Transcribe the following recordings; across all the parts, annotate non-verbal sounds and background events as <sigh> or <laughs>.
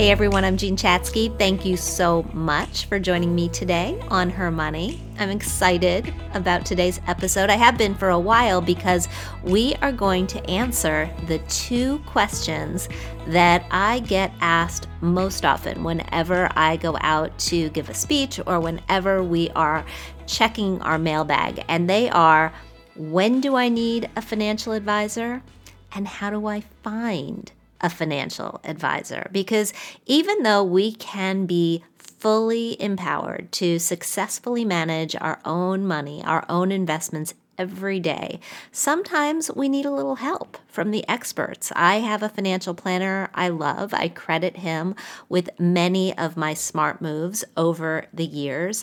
Hey everyone, I'm Jean Chatzky. Thank you so much for joining me today on Her Money. I'm excited about today's episode. I have been for a while because we are going to answer the two questions that I get asked most often whenever I go out to give a speech or whenever we are checking our mailbag. And they are when do I need a financial advisor? And how do I find a financial advisor because even though we can be fully empowered to successfully manage our own money, our own investments every day. Sometimes we need a little help from the experts. I have a financial planner I love. I credit him with many of my smart moves over the years.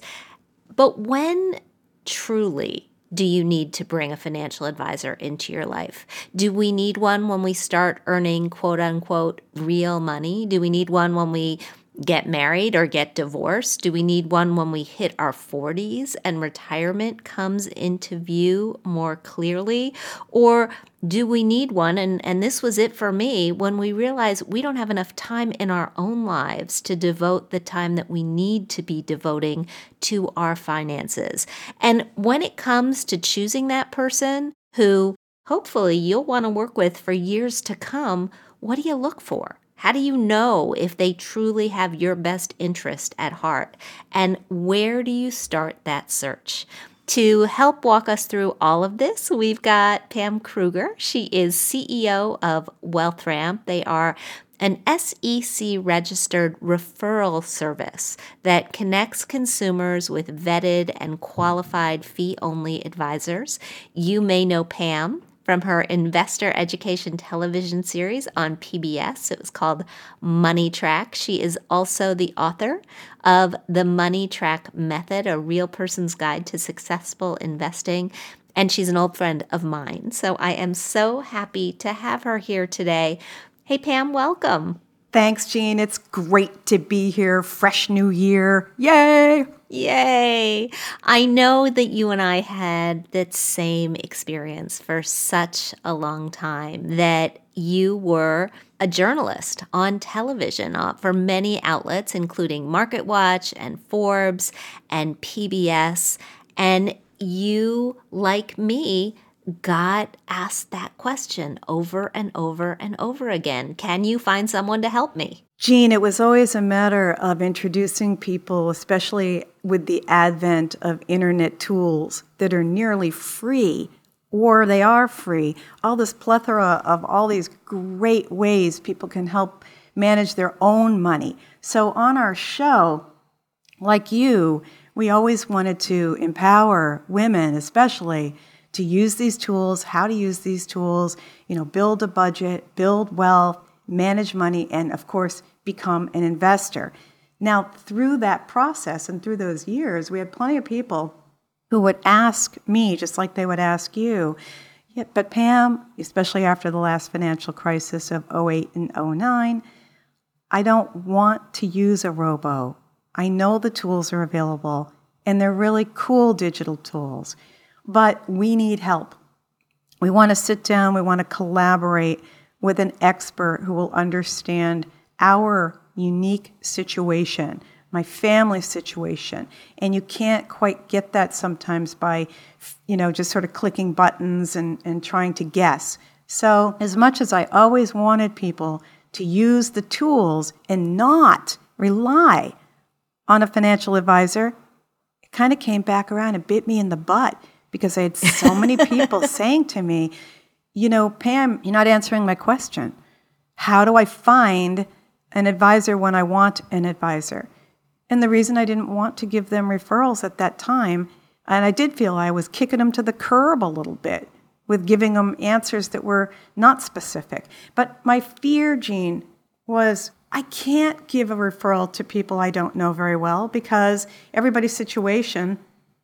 But when truly do you need to bring a financial advisor into your life? Do we need one when we start earning quote unquote real money? Do we need one when we get married or get divorced? Do we need one when we hit our 40s and retirement comes into view more clearly? Or do we need one? And, and this was it for me when we realize we don't have enough time in our own lives to devote the time that we need to be devoting to our finances. And when it comes to choosing that person who hopefully you'll want to work with for years to come, what do you look for? How do you know if they truly have your best interest at heart? And where do you start that search? To help walk us through all of this, we've got Pam Krueger. She is CEO of WealthRamp. They are an SEC registered referral service that connects consumers with vetted and qualified fee only advisors. You may know Pam from her investor education television series on PBS. It was called MoneyTrack. She is also the author of The MoneyTrack Method, a real person's guide to successful investing. And she's an old friend of mine. So I am so happy to have her here today. Hey, Pam, welcome. Thanks, Jean. It's great to be here. Fresh new year. Yay! Yay! I know that you and I had that same experience for such a long time that you were a journalist on television uh, for many outlets, including MarketWatch and Forbes and PBS. And you, like me, got asked that question over and over and over again Can you find someone to help me? Jean, it was always a matter of introducing people, especially with the advent of internet tools that are nearly free or they are free. All this plethora of all these great ways people can help manage their own money. So on our show, like you, we always wanted to empower women, especially, to use these tools, how to use these tools, you know, build a budget, build wealth, manage money, and of course, become an investor. Now, through that process and through those years, we had plenty of people who would ask me, just like they would ask you, yeah, but Pam, especially after the last financial crisis of 08 and 09, I don't want to use a robo. I know the tools are available and they're really cool digital tools, but we need help. We want to sit down, we want to collaborate with an expert who will understand our unique situation, my family situation. And you can't quite get that sometimes by, you know, just sort of clicking buttons and, and trying to guess. So, as much as I always wanted people to use the tools and not rely on a financial advisor, it kind of came back around and bit me in the butt because I had so many people <laughs> saying to me, you know, Pam, you're not answering my question. How do I find an advisor when I want an advisor? And the reason I didn't want to give them referrals at that time, and I did feel I was kicking them to the curb a little bit with giving them answers that were not specific. But my fear, Jean, was I can't give a referral to people I don't know very well because everybody's situation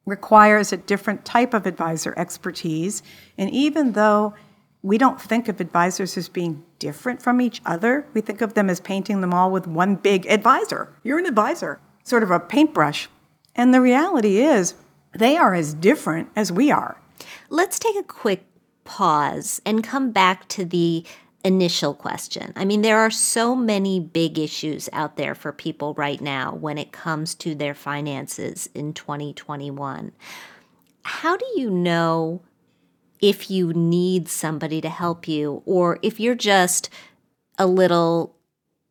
requires a different type of advisor expertise. And even though we don't think of advisors as being different from each other, we think of them as painting them all with one big advisor. You're an advisor, sort of a paintbrush. And the reality is, they are as different as we are. Let's take a quick pause and come back to the initial question. I mean, there are so many big issues out there for people right now when it comes to their finances in 2021. How do you know if you need somebody to help you or if you're just a little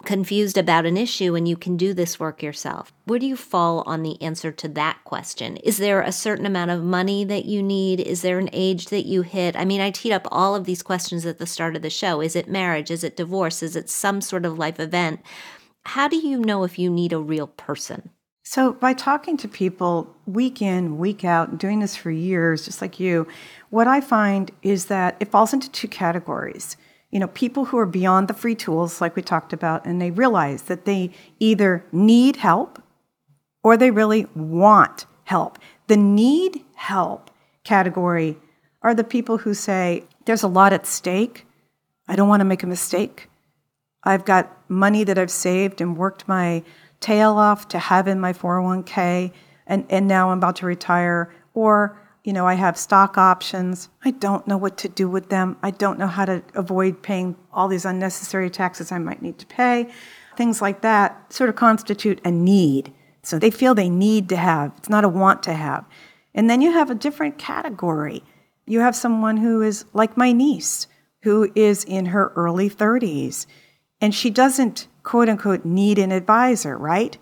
confused about an issue and you can do this work yourself? Where do you fall on the answer to that question? Is there a certain amount of money that you need? Is there an age that you hit? I mean, I teed up all of these questions at the start of the show. Is it marriage? Is it divorce? Is it some sort of life event? How do you know if you need a real person? So, by talking to people week in, week out, doing this for years, just like you, what I find is that it falls into two categories you know, people who are beyond the free tools, like we talked about, and they realize that they either need help or they really want help. The need help category are the people who say, There's a lot at stake. I don't want to make a mistake. I've got money that I've saved and worked my tail off to have in my 401k, and, and now I'm about to retire. Or you know, I have stock options. I don't know what to do with them. I don't know how to avoid paying all these unnecessary taxes I might need to pay. Things like that sort of constitute a need. So they feel they need to have, it's not a want to have. And then you have a different category. You have someone who is like my niece, who is in her early 30s, and she doesn't, quote unquote, need an advisor, right?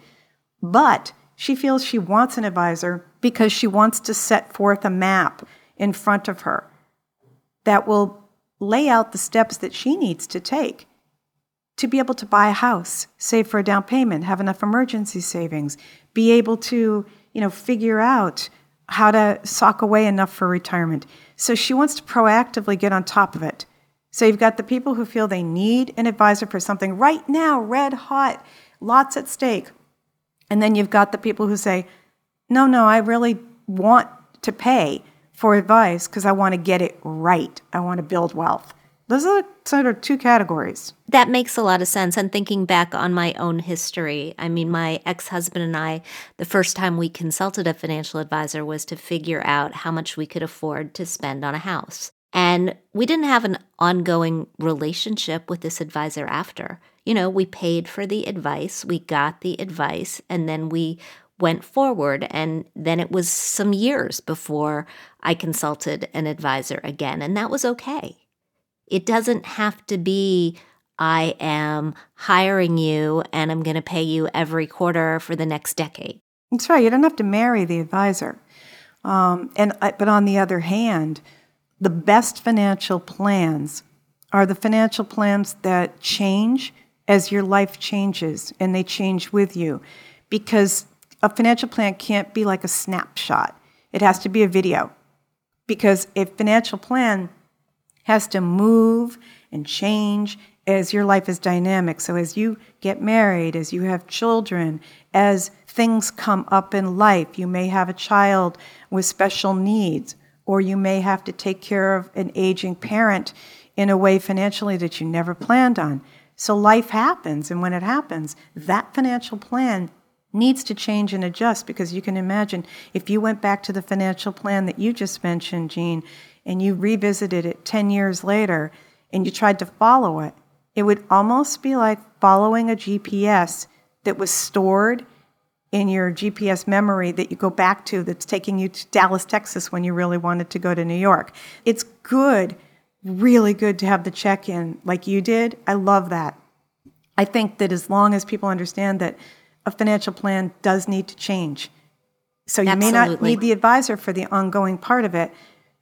But she feels she wants an advisor because she wants to set forth a map in front of her that will lay out the steps that she needs to take to be able to buy a house, save for a down payment, have enough emergency savings, be able to, you know, figure out how to sock away enough for retirement. So she wants to proactively get on top of it. So you've got the people who feel they need an advisor for something right now, red hot, lots at stake. And then you've got the people who say, no, no, I really want to pay for advice because I want to get it right. I want to build wealth. Those are sort of two categories. That makes a lot of sense. And thinking back on my own history, I mean, my ex husband and I, the first time we consulted a financial advisor was to figure out how much we could afford to spend on a house. And we didn't have an ongoing relationship with this advisor after you know, we paid for the advice, we got the advice, and then we went forward. And then it was some years before I consulted an advisor again, and that was okay. It doesn't have to be, I am hiring you and I'm going to pay you every quarter for the next decade. That's right. You don't have to marry the advisor. Um, and but on the other hand, the best financial plans are the financial plans that change as your life changes and they change with you. Because a financial plan can't be like a snapshot. It has to be a video because a financial plan has to move and change as your life is dynamic. So, as you get married, as you have children, as things come up in life, you may have a child with special needs, or you may have to take care of an aging parent in a way financially that you never planned on. So, life happens, and when it happens, that financial plan needs to change and adjust because you can imagine if you went back to the financial plan that you just mentioned, Jean, and you revisited it 10 years later and you tried to follow it, it would almost be like following a GPS that was stored in your GPS memory that you go back to that's taking you to Dallas, Texas when you really wanted to go to New York. It's good, really good to have the check in like you did. I love that. I think that as long as people understand that a financial plan does need to change. So you Absolutely. may not need the advisor for the ongoing part of it,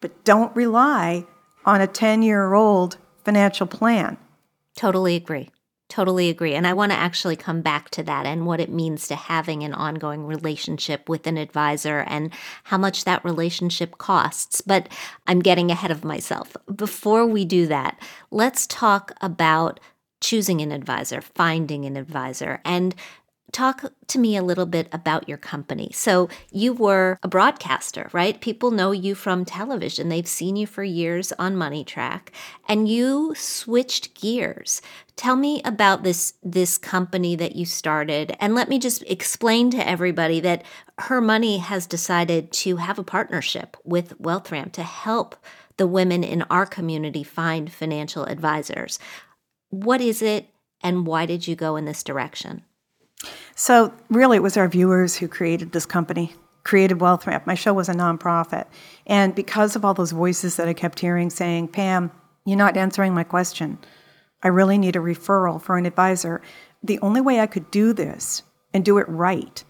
but don't rely on a 10 year old financial plan. Totally agree. Totally agree. And I want to actually come back to that and what it means to having an ongoing relationship with an advisor and how much that relationship costs. But I'm getting ahead of myself. Before we do that, let's talk about choosing an advisor, finding an advisor, and talk to me a little bit about your company. So, you were a broadcaster, right? People know you from television. They've seen you for years on MoneyTrack, and you switched gears. Tell me about this this company that you started, and let me just explain to everybody that Her Money has decided to have a partnership with WealthRamp to help the women in our community find financial advisors. What is it, and why did you go in this direction? So, really, it was our viewers who created this company, created WealthRamp. My show was a nonprofit. And because of all those voices that I kept hearing saying, Pam, you're not answering my question. I really need a referral for an advisor. The only way I could do this and do it right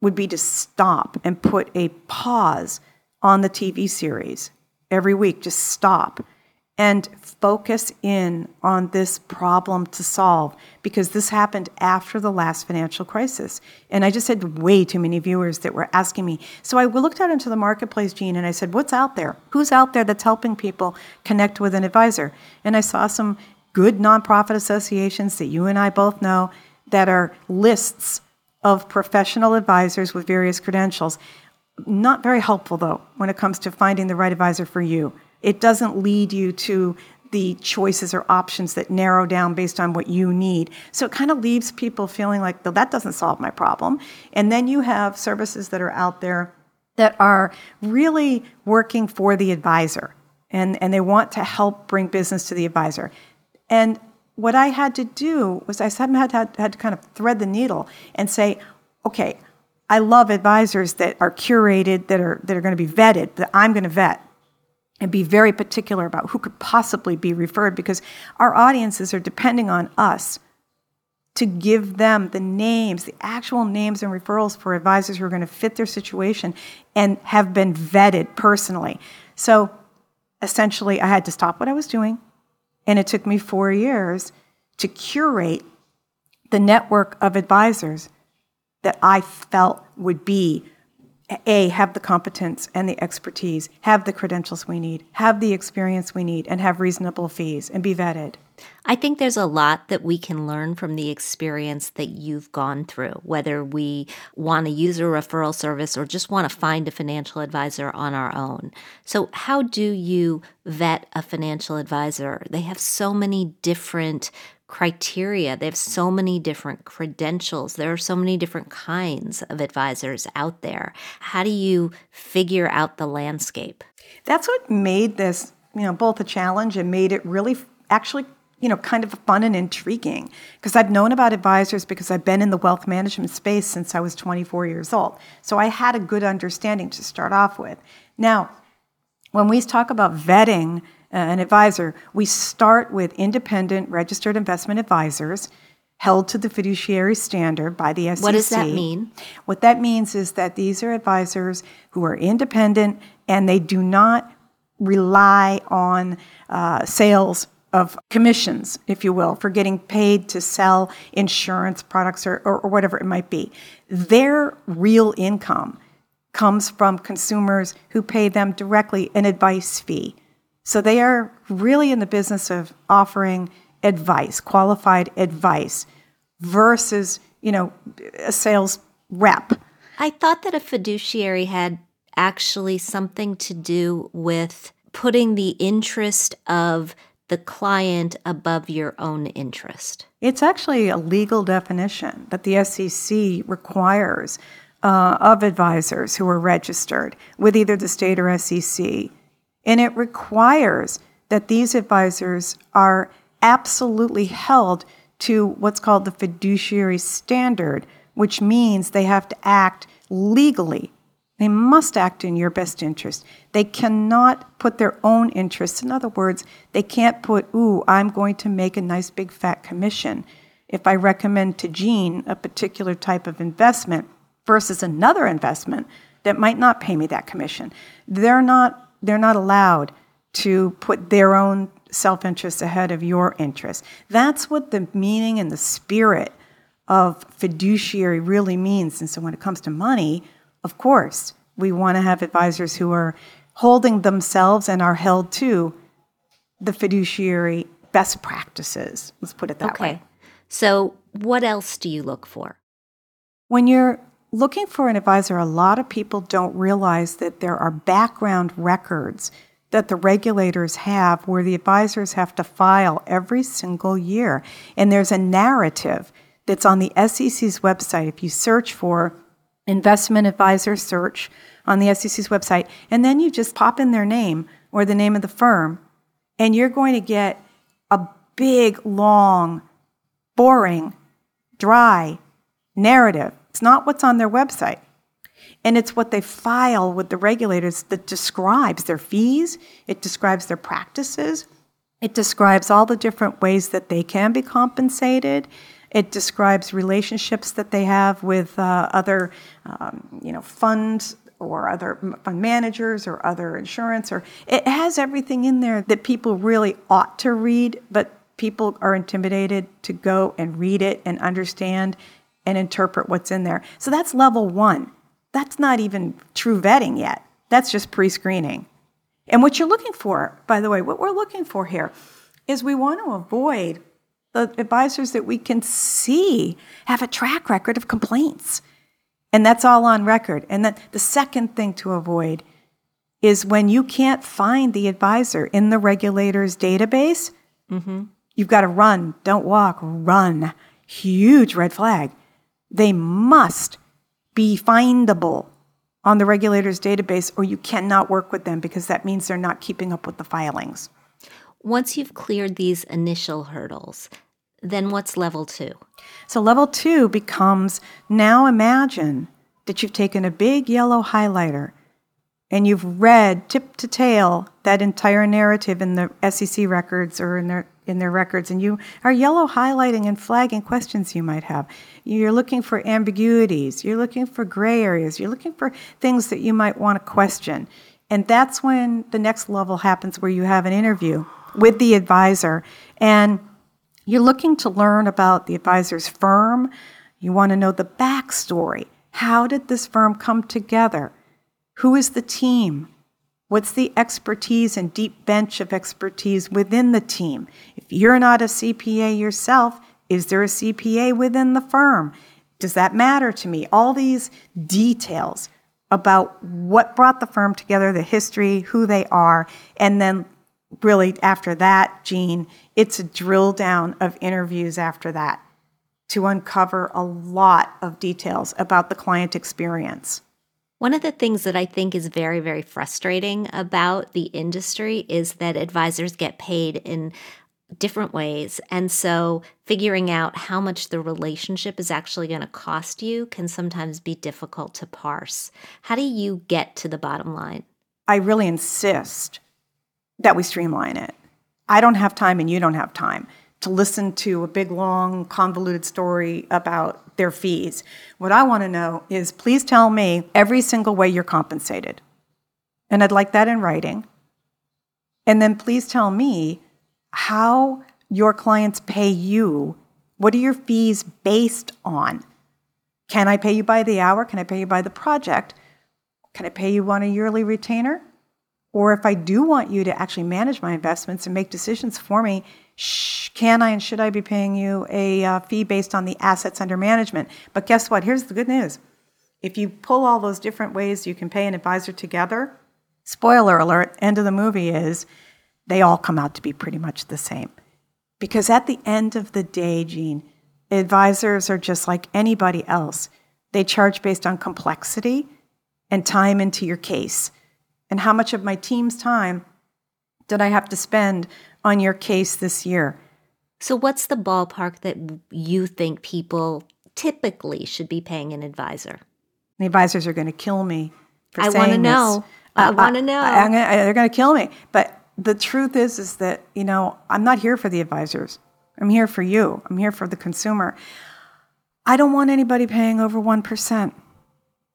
would be to stop and put a pause on the TV series every week. Just stop and focus in on this problem to solve because this happened after the last financial crisis. And I just had way too many viewers that were asking me. So I looked out into the marketplace, Jean, and I said, What's out there? Who's out there that's helping people connect with an advisor? And I saw some good nonprofit associations that you and I both know that are lists of professional advisors with various credentials. Not very helpful, though, when it comes to finding the right advisor for you it doesn't lead you to the choices or options that narrow down based on what you need. So it kind of leaves people feeling like, well, that doesn't solve my problem. And then you have services that are out there that are really working for the advisor and, and they want to help bring business to the advisor. And what I had to do was I had, had, had to kind of thread the needle and say, okay, I love advisors that are curated, that are, that are going to be vetted, that I'm going to vet and be very particular about who could possibly be referred because our audiences are depending on us to give them the names, the actual names and referrals for advisors who are going to fit their situation and have been vetted personally. So essentially, I had to stop what I was doing, and it took me four years to curate the network of advisors that I felt would be a, have the competence and the expertise, have the credentials we need, have the experience we need, and have reasonable fees and be vetted. I think there's a lot that we can learn from the experience that you've gone through, whether we want to use a referral service or just want to find a financial advisor on our own. So, how do you vet a financial advisor? They have so many different criteria. They have so many different credentials. There are so many different kinds of advisors out there. How do you figure out the landscape? That's what made this, you know, both a challenge and made it really actually you know, kind of fun and intriguing because I've known about advisors because I've been in the wealth management space since I was 24 years old. So I had a good understanding to start off with. Now, when we talk about vetting an advisor, we start with independent registered investment advisors held to the fiduciary standard by the SEC. What does that mean? What that means is that these are advisors who are independent and they do not rely on uh, sales of commissions, if you will, for getting paid to sell insurance products or, or, or whatever it might be. Their real income comes from consumers who pay them directly an advice fee. So they are really in the business of offering advice, qualified advice, versus, you know, a sales rep. I thought that a fiduciary had actually something to do with putting the interest of the client above your own interest. It's actually a legal definition that the SEC requires uh, of advisors who are registered with either the state or SEC. And it requires that these advisors are absolutely held to what's called the fiduciary standard, which means they have to act legally. They must act in your best interest. They cannot put their own interests. In other words, they can't put, ooh, I'm going to make a nice big fat commission if I recommend to Jean a particular type of investment versus another investment that might not pay me that commission. They're not they're not allowed to put their own self-interest ahead of your interest. That's what the meaning and the spirit of fiduciary really means. And so when it comes to money, of course, we want to have advisors who are holding themselves and are held to the fiduciary best practices. Let's put it that okay. way. So, what else do you look for? When you're looking for an advisor, a lot of people don't realize that there are background records that the regulators have where the advisors have to file every single year. And there's a narrative that's on the SEC's website. If you search for investment advisor search on the SEC's website, and then you just pop in their name or the name of the firm, and you're going to get a big, long, boring, dry narrative. It's not what's on their website. And it's what they file with the regulators that describes their fees, it describes their practices, it describes all the different ways that they can be compensated. It describes relationships that they have with uh, other, um, you know, funds or other fund managers or other insurance. Or it has everything in there that people really ought to read, but people are intimidated to go and read it and understand and interpret what's in there. So that's level one. That's not even true vetting yet. That's just pre screening. And what you're looking for, by the way, what we're looking for here is we want to avoid the advisors that we can see have a track record of complaints. And that's all on record. And then the second thing to avoid is when you can't find the advisor in the regulator's database, mm-hmm. you've got to run, don't walk, run. Huge red flag. They must be findable on the regulator's database, or you cannot work with them because that means they're not keeping up with the filings. Once you've cleared these initial hurdles, then what's level two? So, level two becomes now imagine that you've taken a big yellow highlighter and you've read tip to tail that entire narrative in the SEC records or in their in their records and you are yellow highlighting and flagging questions you might have. You're looking for ambiguities, you're looking for gray areas, you're looking for things that you might want to question. And that's when the next level happens where you have an interview with the advisor and you're looking to learn about the advisor's firm. You want to know the backstory. How did this firm come together? Who is the team? What's the expertise and deep bench of expertise within the team? If you're not a CPA yourself, is there a CPA within the firm? Does that matter to me? All these details about what brought the firm together, the history, who they are, and then really after that, Jean, it's a drill down of interviews after that to uncover a lot of details about the client experience. One of the things that I think is very, very frustrating about the industry is that advisors get paid in different ways. And so figuring out how much the relationship is actually going to cost you can sometimes be difficult to parse. How do you get to the bottom line? I really insist that we streamline it. I don't have time and you don't have time to listen to a big, long, convoluted story about their fees. What I want to know is please tell me every single way you're compensated. And I'd like that in writing. And then please tell me how your clients pay you. What are your fees based on? Can I pay you by the hour? Can I pay you by the project? Can I pay you on a yearly retainer? Or if I do want you to actually manage my investments and make decisions for me, can I and should I be paying you a uh, fee based on the assets under management? But guess what? Here's the good news. If you pull all those different ways you can pay an advisor together, spoiler alert, end of the movie is they all come out to be pretty much the same. Because at the end of the day, Jean, advisors are just like anybody else. They charge based on complexity and time into your case. And how much of my team's time did I have to spend on your case this year? So, what's the ballpark that you think people typically should be paying an advisor? The advisors are going to kill me for I want to know. I uh, want to know. I, gonna, they're going to kill me. But the truth is, is that you know I'm not here for the advisors. I'm here for you. I'm here for the consumer. I don't want anybody paying over one percent.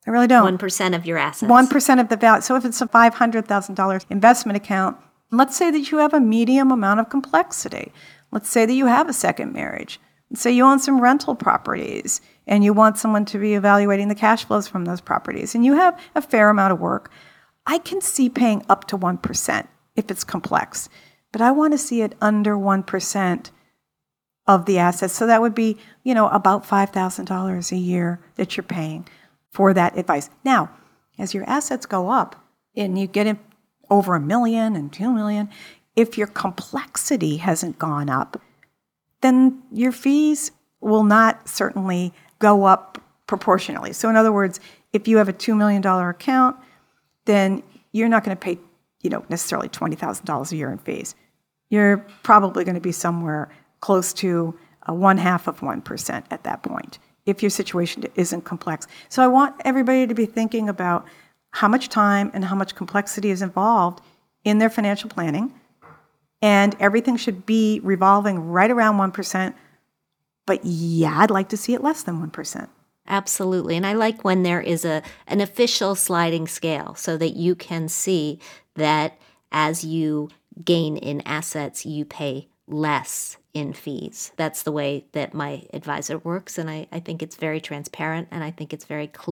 I really don't. 1% of your assets. 1% of the value. So if it's a $500,000 investment account, let's say that you have a medium amount of complexity. Let's say that you have a second marriage. Let's say you own some rental properties and you want someone to be evaluating the cash flows from those properties and you have a fair amount of work. I can see paying up to 1% if it's complex, but I want to see it under 1% of the assets. So that would be, you know, about $5,000 a year that you're paying for that advice. Now, as your assets go up and you get over a million and two million, if your complexity hasn't gone up, then your fees will not certainly go up proportionally. So, in other words, if you have a $2 million account, then you're not going to pay, you know, necessarily $20,000 a year in fees. You're probably going to be somewhere close to a one half of 1% at that point if your situation isn't complex. So I want everybody to be thinking about how much time and how much complexity is involved in their financial planning. And everything should be revolving right around 1%. But yeah, I'd like to see it less than 1%. Absolutely. And I like when there is a an official sliding scale so that you can see that as you gain in assets, you pay less in fees. That's the way that my advisor works. And I, I think it's very transparent and I think it's very clear.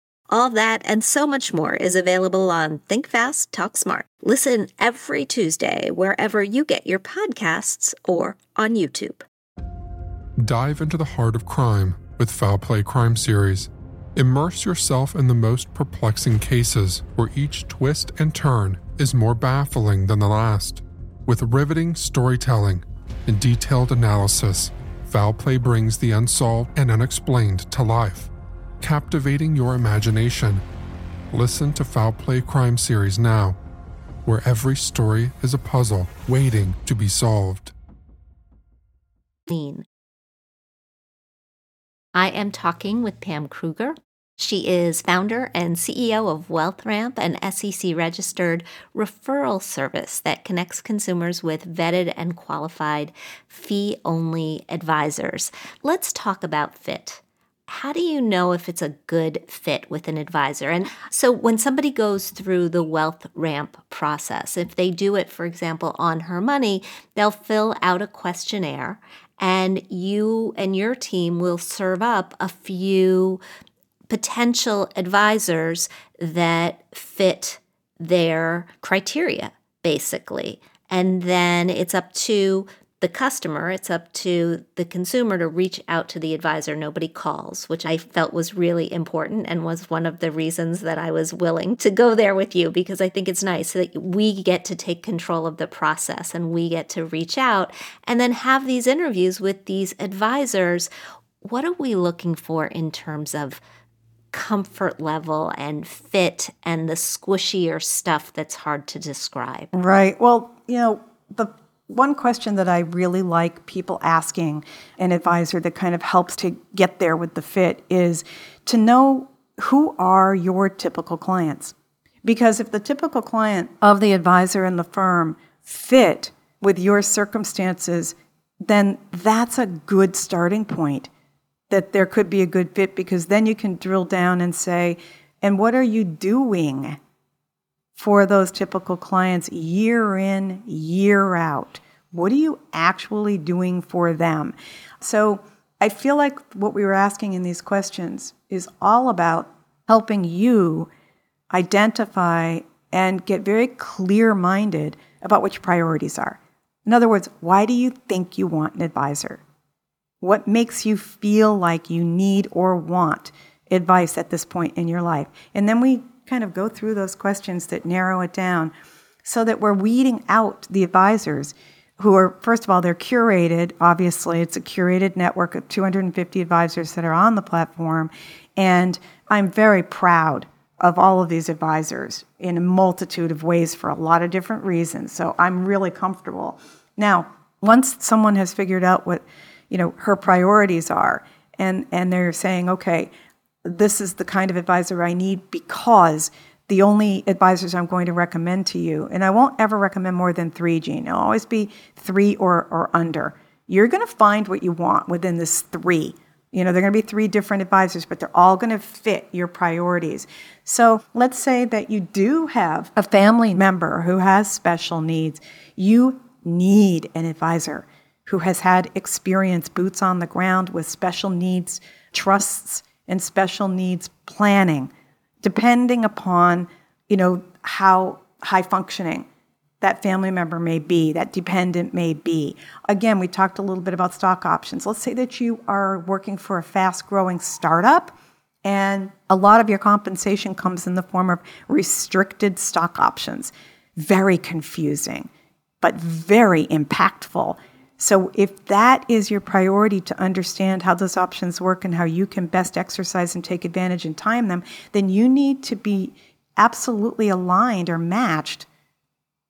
All that and so much more is available on Think Fast, Talk Smart. Listen every Tuesday wherever you get your podcasts or on YouTube. Dive into the heart of crime with Foul Play Crime Series. Immerse yourself in the most perplexing cases where each twist and turn is more baffling than the last. With riveting storytelling and detailed analysis, Foul Play brings the unsolved and unexplained to life, captivating your imagination. Listen to Foul Play Crime Series now, where every story is a puzzle waiting to be solved. I am talking with Pam Krueger. She is founder and CEO of WealthRamp, an SEC registered referral service that connects consumers with vetted and qualified fee only advisors. Let's talk about fit. How do you know if it's a good fit with an advisor? And so, when somebody goes through the WealthRamp process, if they do it, for example, on her money, they'll fill out a questionnaire and you and your team will serve up a few potential advisors that fit their criteria, basically. And then it's up to the customer, it's up to the consumer to reach out to the advisor. Nobody calls, which I felt was really important and was one of the reasons that I was willing to go there with you because I think it's nice that we get to take control of the process and we get to reach out and then have these interviews with these advisors. What are we looking for in terms of comfort level and fit and the squishier stuff that's hard to describe? Right. Well, you know, the one question that I really like people asking an advisor that kind of helps to get there with the fit is to know who are your typical clients. Because if the typical client of the advisor and the firm fit with your circumstances, then that's a good starting point that there could be a good fit because then you can drill down and say, and what are you doing for those typical clients year in, year out? What are you actually doing for them? So I feel like what we were asking in these questions is all about helping you identify and get very clear minded about what your priorities are. In other words, why do you think you want an advisor? What makes you feel like you need or want advice at this point in your life? And then we kind of go through those questions that narrow it down so that we're weeding out the advisors who are, first of all, they're curated. Obviously, it's a curated network of 250 advisors that are on the platform. And I'm very proud of all of these advisors in a multitude of ways for a lot of different reasons. So I'm really comfortable. Now, once someone has figured out what, you know, her priorities are, and, and they're saying, okay, this is the kind of advisor I need because the only advisors I'm going to recommend to you, and I won't ever recommend more than three, Jean. It'll always be three or, or under. You're going to find what you want within this three. You know, they're going to be three different advisors, but they're all going to fit your priorities. So let's say that you do have a family member who has special needs. You need an advisor who has had experience, boots on the ground with special needs trusts and special needs planning, depending upon, you know, how high functioning that family member may be, that dependent may be. Again, we talked a little bit about stock options. Let's say that you are working for a fast growing startup and a lot of your compensation comes in the form of restricted stock options. Very confusing, but very impactful so, if that is your priority to understand how those options work and how you can best exercise and take advantage and time them, then you need to be absolutely aligned or matched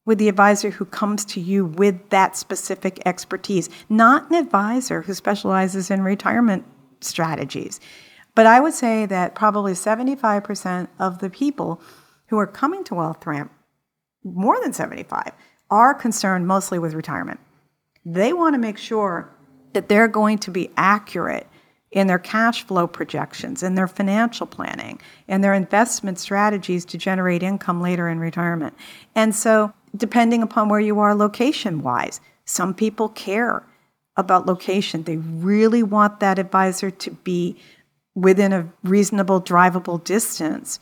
with the advisor who comes to you with that specific expertise, not an advisor who specializes in retirement strategies. But I would say that probably 75% of the people who are coming to WealthRamp, more than 75, are concerned mostly with retirement. They want to make sure that they're going to be accurate in their cash flow projections, in their financial planning, and their investment strategies to generate income later in retirement. And so, depending upon where you are location wise, some people care about location. They really want that advisor to be within a reasonable drivable distance,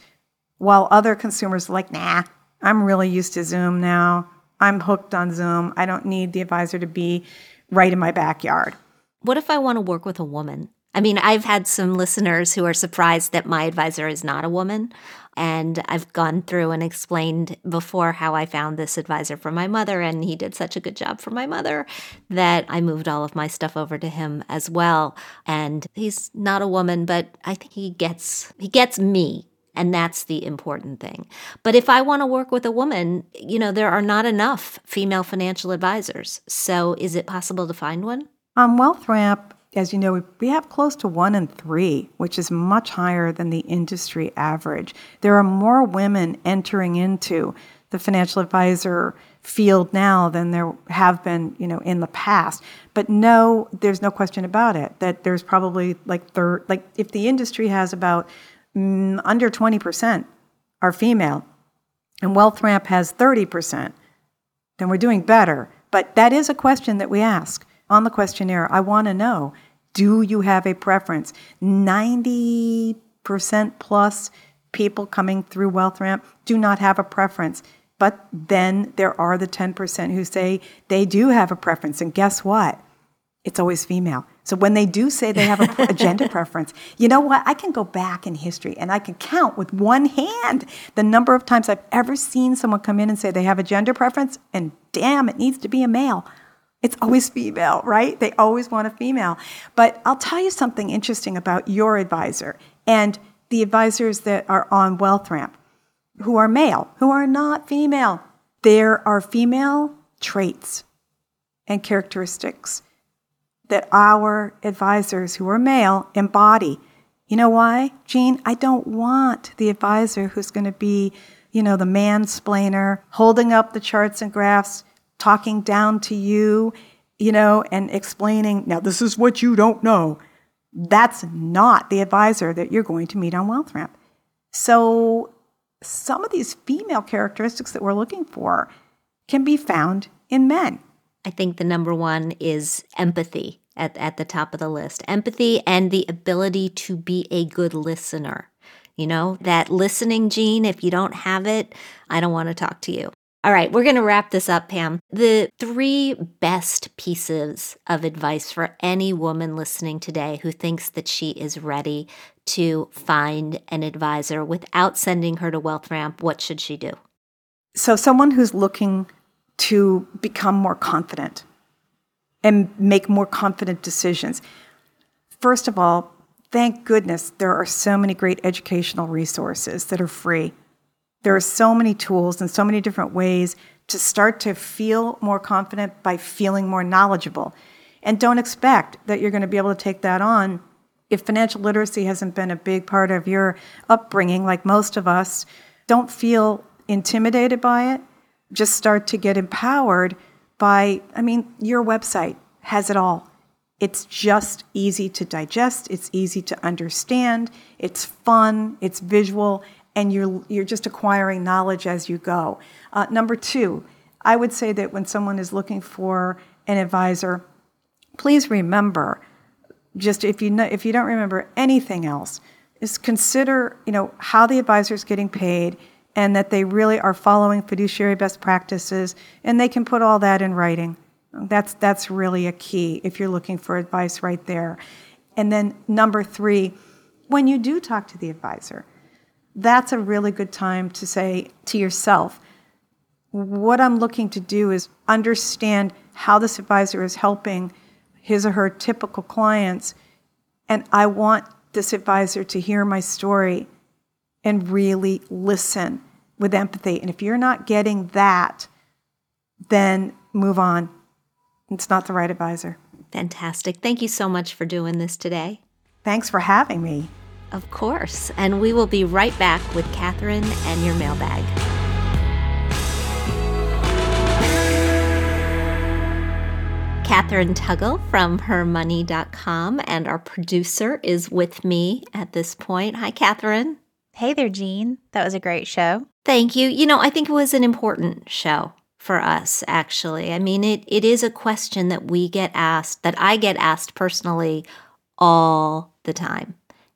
while other consumers are like, nah, I'm really used to Zoom now. I'm hooked on Zoom. I don't need the advisor to be right in my backyard. What if I want to work with a woman? I mean, I've had some listeners who are surprised that my advisor is not a woman. And I've gone through and explained before how I found this advisor for my mother, and he did such a good job for my mother that I moved all of my stuff over to him as well. And he's not a woman, but I think he gets he gets me and that's the important thing. But if I want to work with a woman, you know, there are not enough female financial advisors. So is it possible to find one? On WealthRamp, as you know, we have close to one in three, which is much higher than the industry average. There are more women entering into the financial advisor field now than there have been, you know, in the past. But no, there's no question about it that there's probably like third, like if the industry has about mm, under 20% are female, and WealthRamp has 30%, then we're doing better. But that is a question that we ask on the questionnaire. I want to know do you have a preference? 90% plus people coming through WealthRamp do not have a preference. But then there are the 10% who say they do have a preference. And guess what? It's always female. So when they do say they have a, <laughs> gender preference, you know what? I can go back in history and I can count with one hand the number of times I've ever seen someone come in and say they have a gender preference, and damn, it needs to be a male. It's always female, right? They always want a female. But I'll tell you something interesting about your advisor and the advisors that are on WealthRamp who are male, who are not female. There are female traits and characteristics that our advisors who are male embody. You know why, Jean? I don't want the advisor who's going to be, you know, the mansplainer, holding up the charts and graphs, talking down to you, you know, and explaining, now this is what you don't know. That's not the advisor that you're going to meet on WealthRamp. So some of these female characteristics that we're looking for can be found in men. I think the number one is empathy at, at the top of the list empathy and the ability to be a good listener. You know, that listening gene, if you don't have it, I don't want to talk to you. All right, we're going to wrap this up, Pam. The three best pieces of advice for any woman listening today who thinks that she is ready to find an advisor without sending her to WealthRamp, what should she do? So, someone who's looking to become more confident and make more confident decisions. First of all, thank goodness there are so many great educational resources that are free. There are so many tools and so many different ways to start to feel more confident by feeling more knowledgeable. And don't expect that you're going to be able to take that on if financial literacy hasn't been a big part of your upbringing, like most of us. Don't feel intimidated by it. Just start to get empowered by, I mean, your website has it all. It's just easy to digest, it's easy to understand, it's fun, it's visual, and you're, you're just acquiring knowledge as you go. Uh, number two, I would say that when someone is looking for an advisor, please remember, just if you, know, if you don't remember anything else, is consider you know how the advisor is getting paid and that they really are following fiduciary best practices and they can put all that in writing that's that's really a key if you're looking for advice right there and then number three when you do talk to the advisor that's a really good time to say to yourself, what I'm looking to do is understand how this advisor is helping his or her typical clients. And I want this advisor to hear my story and really listen with empathy. And if you're not getting that, then move on. It's not the right advisor. Fantastic. Thank you so much for doing this today. Thanks for having me. Of course. And we will be right back with Kathryn and your mailbag. Kathryn Tuggle from hermoney.com, and our producer is with me at this point. Hi, Kathryn. Hey there, Jean. That was a great show. Thank you. You know, I think it was an important show for us, actually. I mean, it, it is a question that we get asked, that I get asked personally all the time.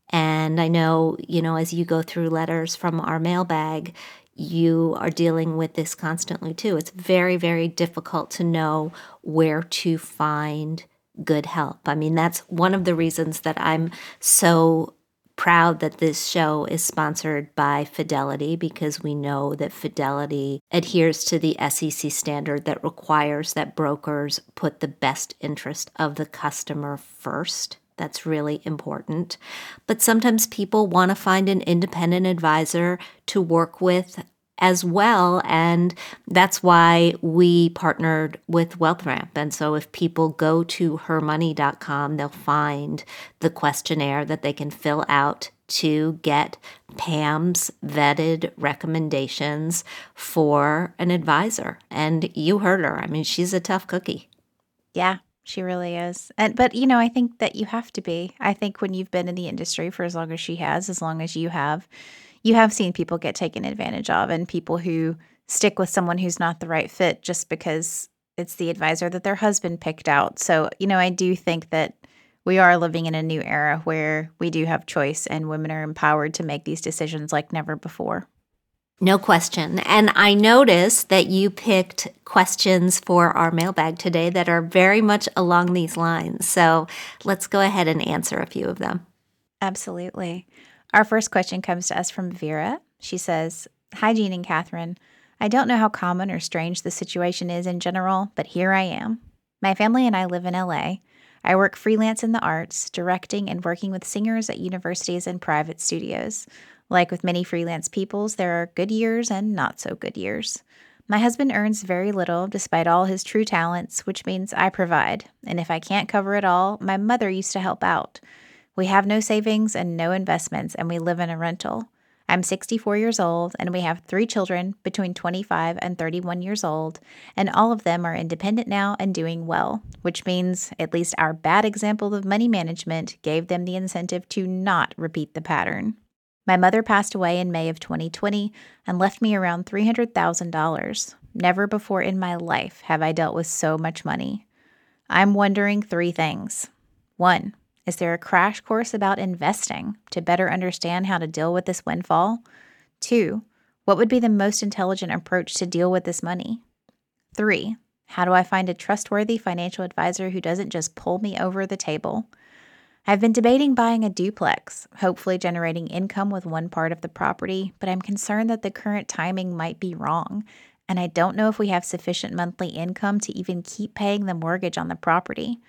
And I know, you know, as you go through letters from our mailbag, you are dealing with this constantly too. It's very, very difficult to know where to find good help. I mean, that's one of the reasons that I'm so proud that this show is sponsored by Fidelity because we know that Fidelity adheres to the SEC standard that requires that brokers put the best interest of the customer first. That's really important. But sometimes people want to find an independent advisor to work with as well. And that's why we partnered with WealthRamp. And so if people go to hermoney.com, they'll find the questionnaire that they can fill out to get Pam's vetted recommendations for an advisor. And you heard her. I mean, she's a tough cookie. Yeah, she really is. And but you know, I think that you have to be. I think when you've been in the industry for as long as she has, as long as you have, you have seen people get taken advantage of and people who stick with someone who's not the right fit just because it's the advisor that their husband picked out. So, you know, I do think that we are living in a new era where we do have choice and women are empowered to make these decisions like never before. No question. And I noticed that you picked questions for our mailbag today that are very much along these lines. So let's go ahead and answer a few of them. Absolutely. Our first question comes to us from Vera. She says, Hi, Jean and Kathryn. I don't know how common or strange the situation is in general, but here I am. My family and I live in LA. I work freelance in the arts, directing and working with singers at universities and private studios. Like with many freelance peoples, there are good years and not so good years. My husband earns very little despite all his true talents, which means I provide. And if I can't cover it all, my mother used to help out. We have no savings and no investments, and we live in a rental. I'm 64 years old, and we have three children between 25 and 31 years old, and all of them are independent now and doing well, which means at least our bad example of money management gave them the incentive to not repeat the pattern. My mother passed away in May of 2020 and left me around $300,000. Never before in my life have I dealt with so much money. I'm wondering three things. One, is there a crash course about investing to better understand how to deal with this windfall? Two, what would be the most intelligent approach to deal with this money? Three, how do I find a trustworthy financial advisor who doesn't just pull me over the table? I've been debating buying a duplex, hopefully generating income with one part of the property, but I'm concerned that the current timing might be wrong, and I don't know if we have sufficient monthly income to even keep paying the mortgage on the property.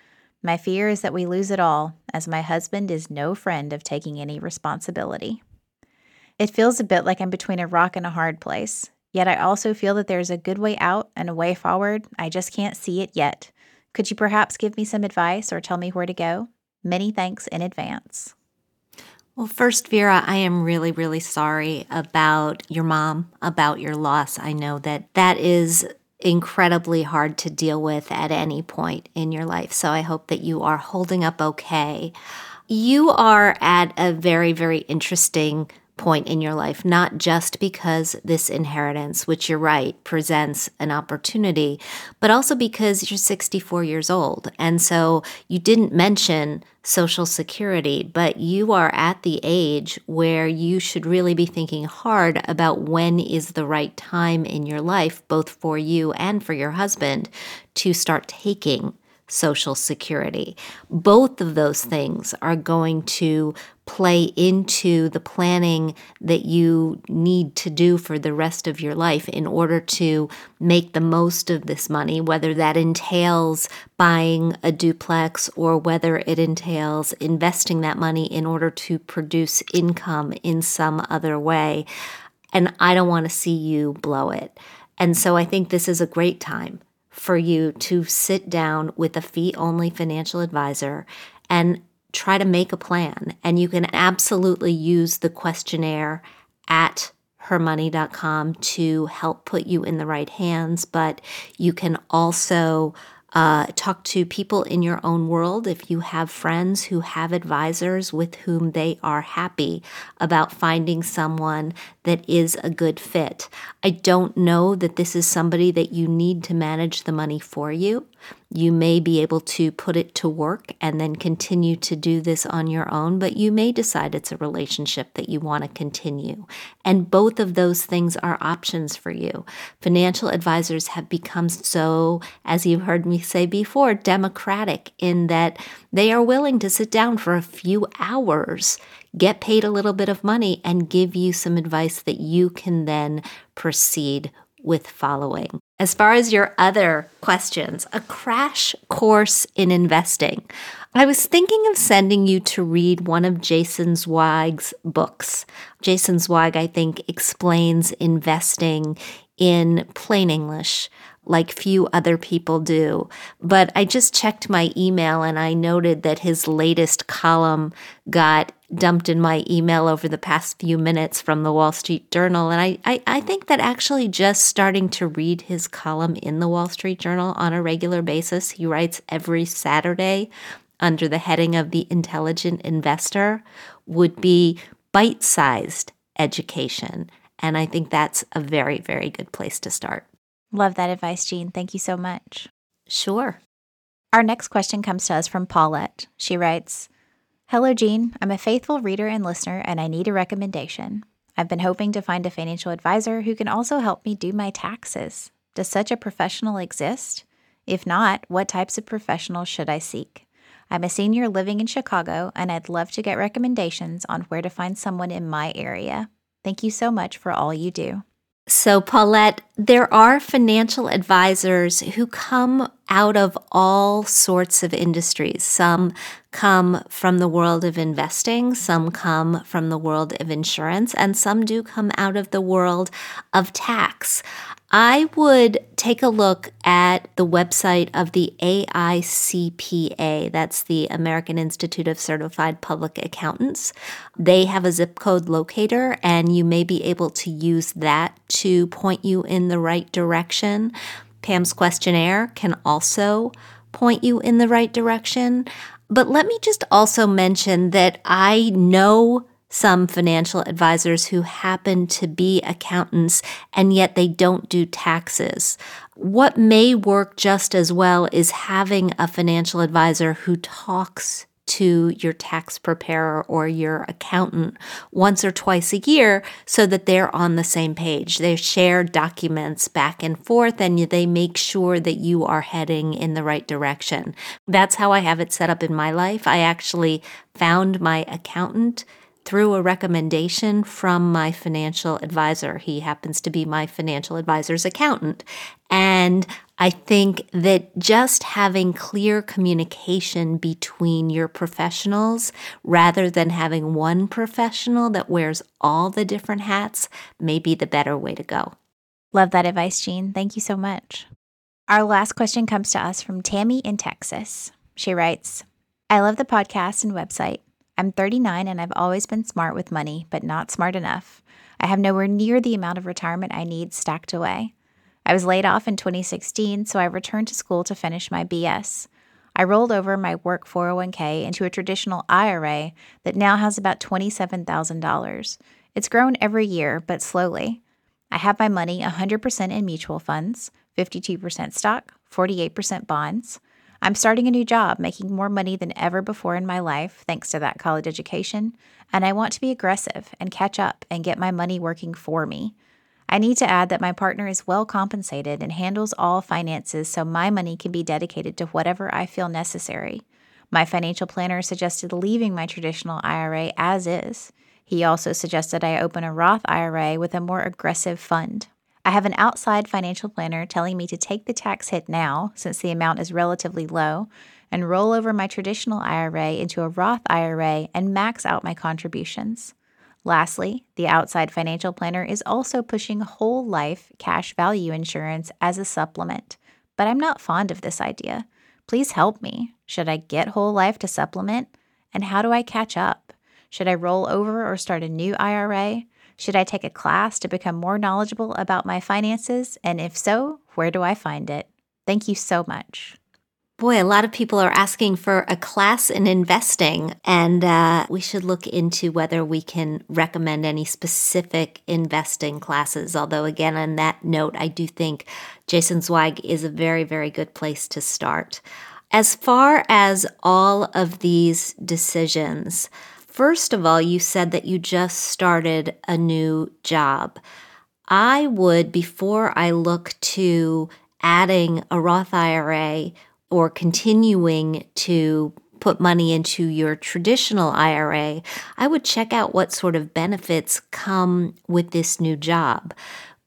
My fear is that we lose it all, as my husband is no friend of taking any responsibility. It feels a bit like I'm between a rock and a hard place, yet I also feel that there's a good way out and a way forward. I just can't see it yet. Could you perhaps give me some advice or tell me where to go? Many thanks in advance. Well, first, Vera, I am really, really sorry about your mom, about your loss. I know that that is incredibly hard to deal with at any point in your life. So I hope that you are holding up okay. You are at a very, very interesting point in your life, not just because this inheritance, which you're right, presents an opportunity, but also because you're 64 years old. And so you didn't mention Social Security, but you are at the age where you should really be thinking hard about when is the right time in your life, both for you and for your husband, to start taking Social Security. Both of those things are going to play into the planning that you need to do for the rest of your life in order to make the most of this money, whether that entails buying a duplex or whether it entails investing that money in order to produce income in some other way. And I don't want to see you blow it. And so I think this is a great time for you to sit down with a fee only financial advisor and try to make a plan. And you can absolutely use the questionnaire at hermoney.com to help put you in the right hands, but you can also uh, talk to people in your own world if you have friends who have advisors with whom they are happy about finding someone that is a good fit. I don't know that this is somebody that you need to manage the money for you. You may be able to put it to work and then continue to do this on your own, but you may decide it's a relationship that you want to continue. And both of those things are options for you. Financial advisors have become so, as you've heard me say before, democratic in that they are willing to sit down for a few hours, get paid a little bit of money, and give you some advice that you can then proceed with following. As far as your other questions, a crash course in investing. I was thinking of sending you to read one of Jason Zweig's books. Jason Zweig, I think, explains investing in plain English like few other people do. But I just checked my email and I noted that his latest column got dumped in my email over the past few minutes from the Wall Street Journal. And I, I, I, think that actually just starting to read his column in the Wall Street Journal on a regular basis, he writes every Saturday under the heading of The Intelligent Investor, would be bite sized education. And I think that's a very, very good place to start. Love that advice, Jean. Thank you so much. Sure. Our next question comes to us from Paulette. She writes Hello, Jean. I'm a faithful reader and listener, and I need a recommendation. I've been hoping to find a financial advisor who can also help me do my taxes. Does such a professional exist? If not, what types of professionals should I seek? I'm a senior living in Chicago, and I'd love to get recommendations on where to find someone in my area. Thank you so much for all you do. So, Paulette, there are financial advisors who come out of all sorts of industries. Some come from the world of investing, some come from the world of insurance, and some do come out of the world of tax. I would take a look at the website of the AICPA. That's the American Institute of Certified Public Accountants. They have a zip code locator, and you may be able to use that to point you in the right direction. Pam's questionnaire can also point you in the right direction. But let me just also mention that I know some financial advisors who happen to be accountants and yet they don't do taxes. What may work just as well is having a financial advisor who talks to your tax preparer or your accountant once or twice a year so that they're on the same page. They share documents back and forth and they make sure that you are heading in the right direction. That's how I have it set up in my life. I actually found my accountant through a recommendation from my financial advisor. He happens to be my financial advisor's accountant. And I think that just having clear communication between your professionals rather than having one professional that wears all the different hats may be the better way to go. Love that advice, Jean. Thank you so much. Our last question comes to us from Tammy in Texas. She writes I love the podcast and website. I'm 39 and I've always been smart with money, but not smart enough. I have nowhere near the amount of retirement I need stacked away. I was laid off in 2016, so I returned to school to finish my BS. I rolled over my work 401k into a traditional IRA that now has about $27,000. It's grown every year, but slowly. I have my money 100% in mutual funds, 52% stock, 48% bonds. I'm starting a new job, making more money than ever before in my life, thanks to that college education, and I want to be aggressive and catch up and get my money working for me. I need to add that my partner is well compensated and handles all finances so my money can be dedicated to whatever I feel necessary. My financial planner suggested leaving my traditional IRA as is. He also suggested I open a Roth IRA with a more aggressive fund. I have an outside financial planner telling me to take the tax hit now, since the amount is relatively low, and roll over my traditional IRA into a Roth IRA and max out my contributions. Lastly, the outside financial planner is also pushing whole life cash value insurance as a supplement. But I'm not fond of this idea. Please help me. Should I get whole life to supplement? And how do I catch up? Should I roll over or start a new IRA? Should I take a class to become more knowledgeable about my finances? And if so, where do I find it? Thank you so much. Boy, a lot of people are asking for a class in investing, and uh, we should look into whether we can recommend any specific investing classes. Although, again, on that note, I do think Jason Zweig is a very, very good place to start. As far as all of these decisions, First of all, you said that you just started a new job. I would, before I look to adding a Roth IRA or continuing to put money into your traditional IRA, I would check out what sort of benefits come with this new job.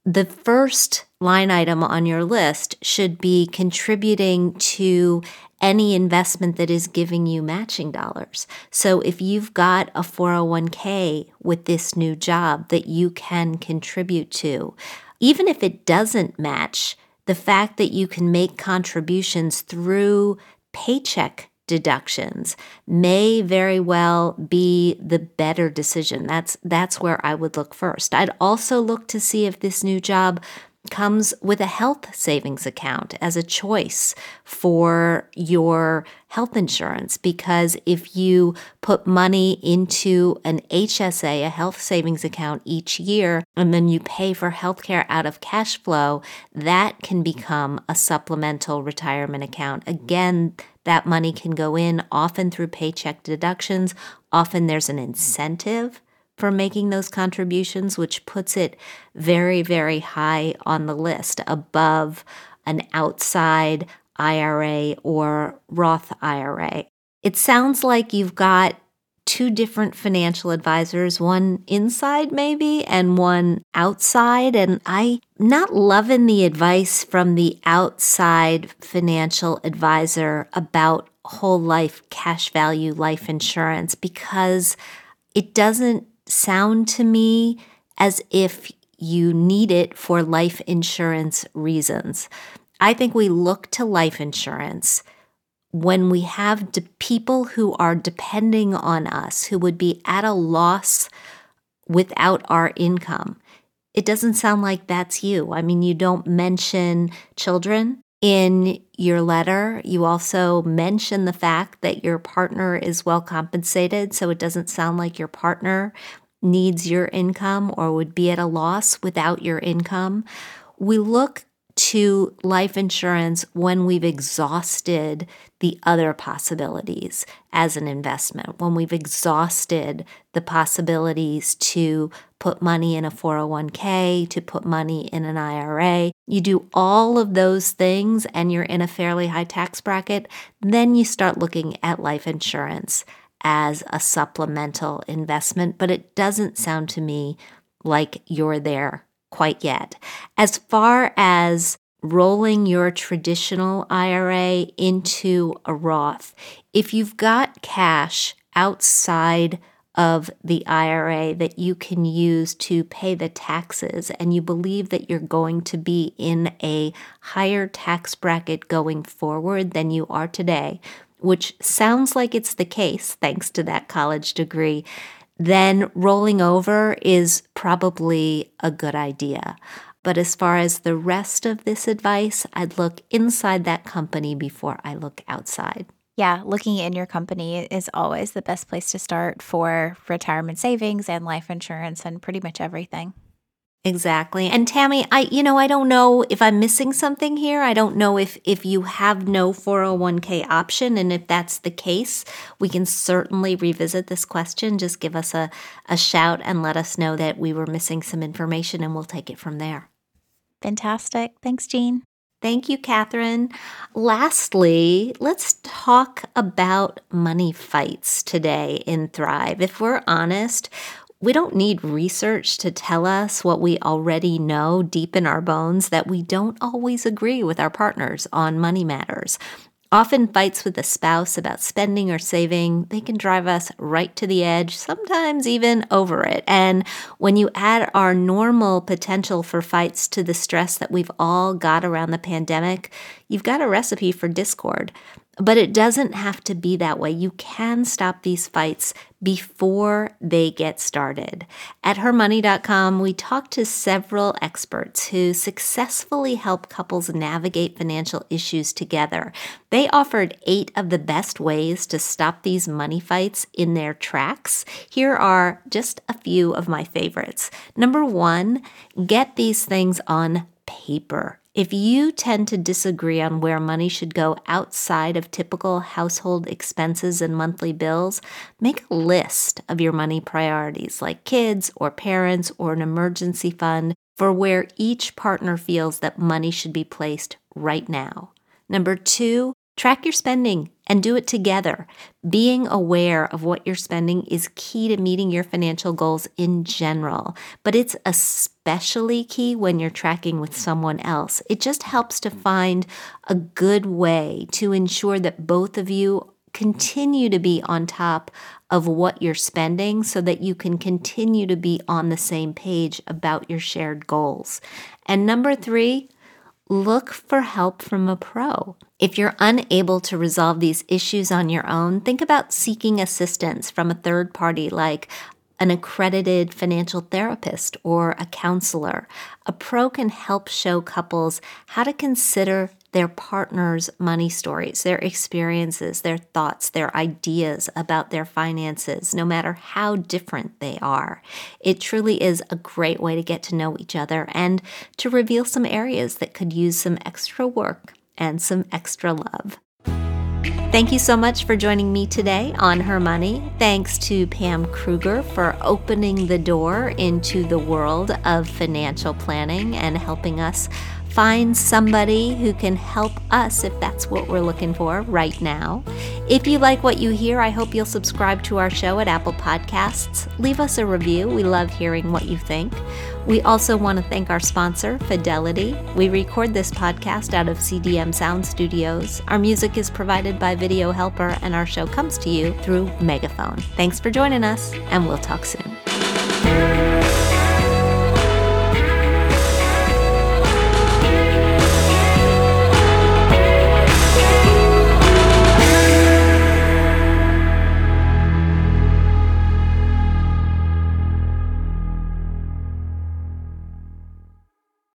The first line item on your list should be contributing to any investment that is giving you matching dollars. So if you've got a 401k with this new job that you can contribute to, even if it doesn't match, the fact that you can make contributions through paycheck deductions may very well be the better decision. That's that's where I would look first. I'd also look to see if this new job comes with a health savings account as a choice for your health insurance because if you put money into an HSA, a health savings account each year, and then you pay for healthcare out of cash flow, that can become a supplemental retirement account. Again, that money can go in often through paycheck deductions. Often there's an incentive for making those contributions, which puts it very, very high on the list above an outside IRA or Roth IRA. It sounds like you've got two different financial advisors, one inside maybe and one outside. And I not loving the advice from the outside financial advisor about whole life cash value life insurance because it doesn't sound to me as if you need it for life insurance reasons. I think we look to life insurance when we have de- people who are depending on us, who would be at a loss without our income. It doesn't sound like that's you. I mean, you don't mention children in your letter. You also mention the fact that your partner is well compensated, so it doesn't sound like your partner needs your income or would be at a loss without your income. We look to life insurance when we've exhausted the other possibilities as an investment, when we've exhausted the possibilities to put money in a 401k, to put money in an IRA. You do all of those things and you're in a fairly high tax bracket, then you start looking at life insurance as a supplemental investment, but it doesn't sound to me like you're there quite yet. As far as rolling your traditional IRA into a Roth, if you've got cash outside of the IRA that you can use to pay the taxes, and you believe that you're going to be in a higher tax bracket going forward than you are today, which sounds like it's the case thanks to that college degree, then rolling over is probably a good idea. But as far as the rest of this advice, I'd look inside that company before I look outside. Yeah, looking in your company is always the best place to start for retirement savings and life insurance and pretty much everything. Exactly. And Tammy, I you know, I don't know if I'm missing something here. I don't know if if you have no 401k option and if that's the case, we can certainly revisit this question. Just give us a a shout and let us know that we were missing some information and we'll take it from there. Fantastic. Thanks, Jean. Thank you, Kathryn. Lastly, let's talk about money fights today in Thrive. If we're honest, we don't need research to tell us what we already know deep in our bones that we don't always agree with our partners on money matters. Often, fights with a spouse about spending or saving, they can drive us right to the edge, sometimes even over it. And when you add our normal potential for fights to the stress that we've all got around the pandemic, you've got a recipe for discord. But it doesn't have to be that way. You can stop these fights before they get started. At hermoney.com, we talked to several experts who successfully help couples navigate financial issues together. They offered eight of the best ways to stop these money fights in their tracks. Here are just a few of my favorites. Number one, get these things on paper. If you tend to disagree on where money should go outside of typical household expenses and monthly bills, make a list of your money priorities like kids or parents or an emergency fund for where each partner feels that money should be placed right now. Number two, Track your spending and do it together. Being aware of what you're spending is key to meeting your financial goals in general, but it's especially key when you're tracking with someone else. It just helps to find a good way to ensure that both of you continue to be on top of what you're spending so that you can continue to be on the same page about your shared goals. And number three, look for help from a pro. If you're unable to resolve these issues on your own, think about seeking assistance from a third party like an accredited financial therapist or a counselor. A pro can help show couples how to consider their partner's money stories, their experiences, their thoughts, their ideas about their finances, no matter how different they are. It truly is a great way to get to know each other and to reveal some areas that could use some extra work and some extra love. Thank you so much for joining me today on Her Money. Thanks to Pam Krueger for opening the door into the world of financial planning and helping us find somebody who can help us if that's what we're looking for right now. If you like what you hear, I hope you'll subscribe to our show at Apple Podcasts. Leave us a review. We love hearing what you think. We also want to thank our sponsor, Fidelity. We record this podcast out of CDM Sound Studios. Our music is provided by Video Helper, and our show comes to you through Megaphone. Thanks for joining us, and we'll talk soon.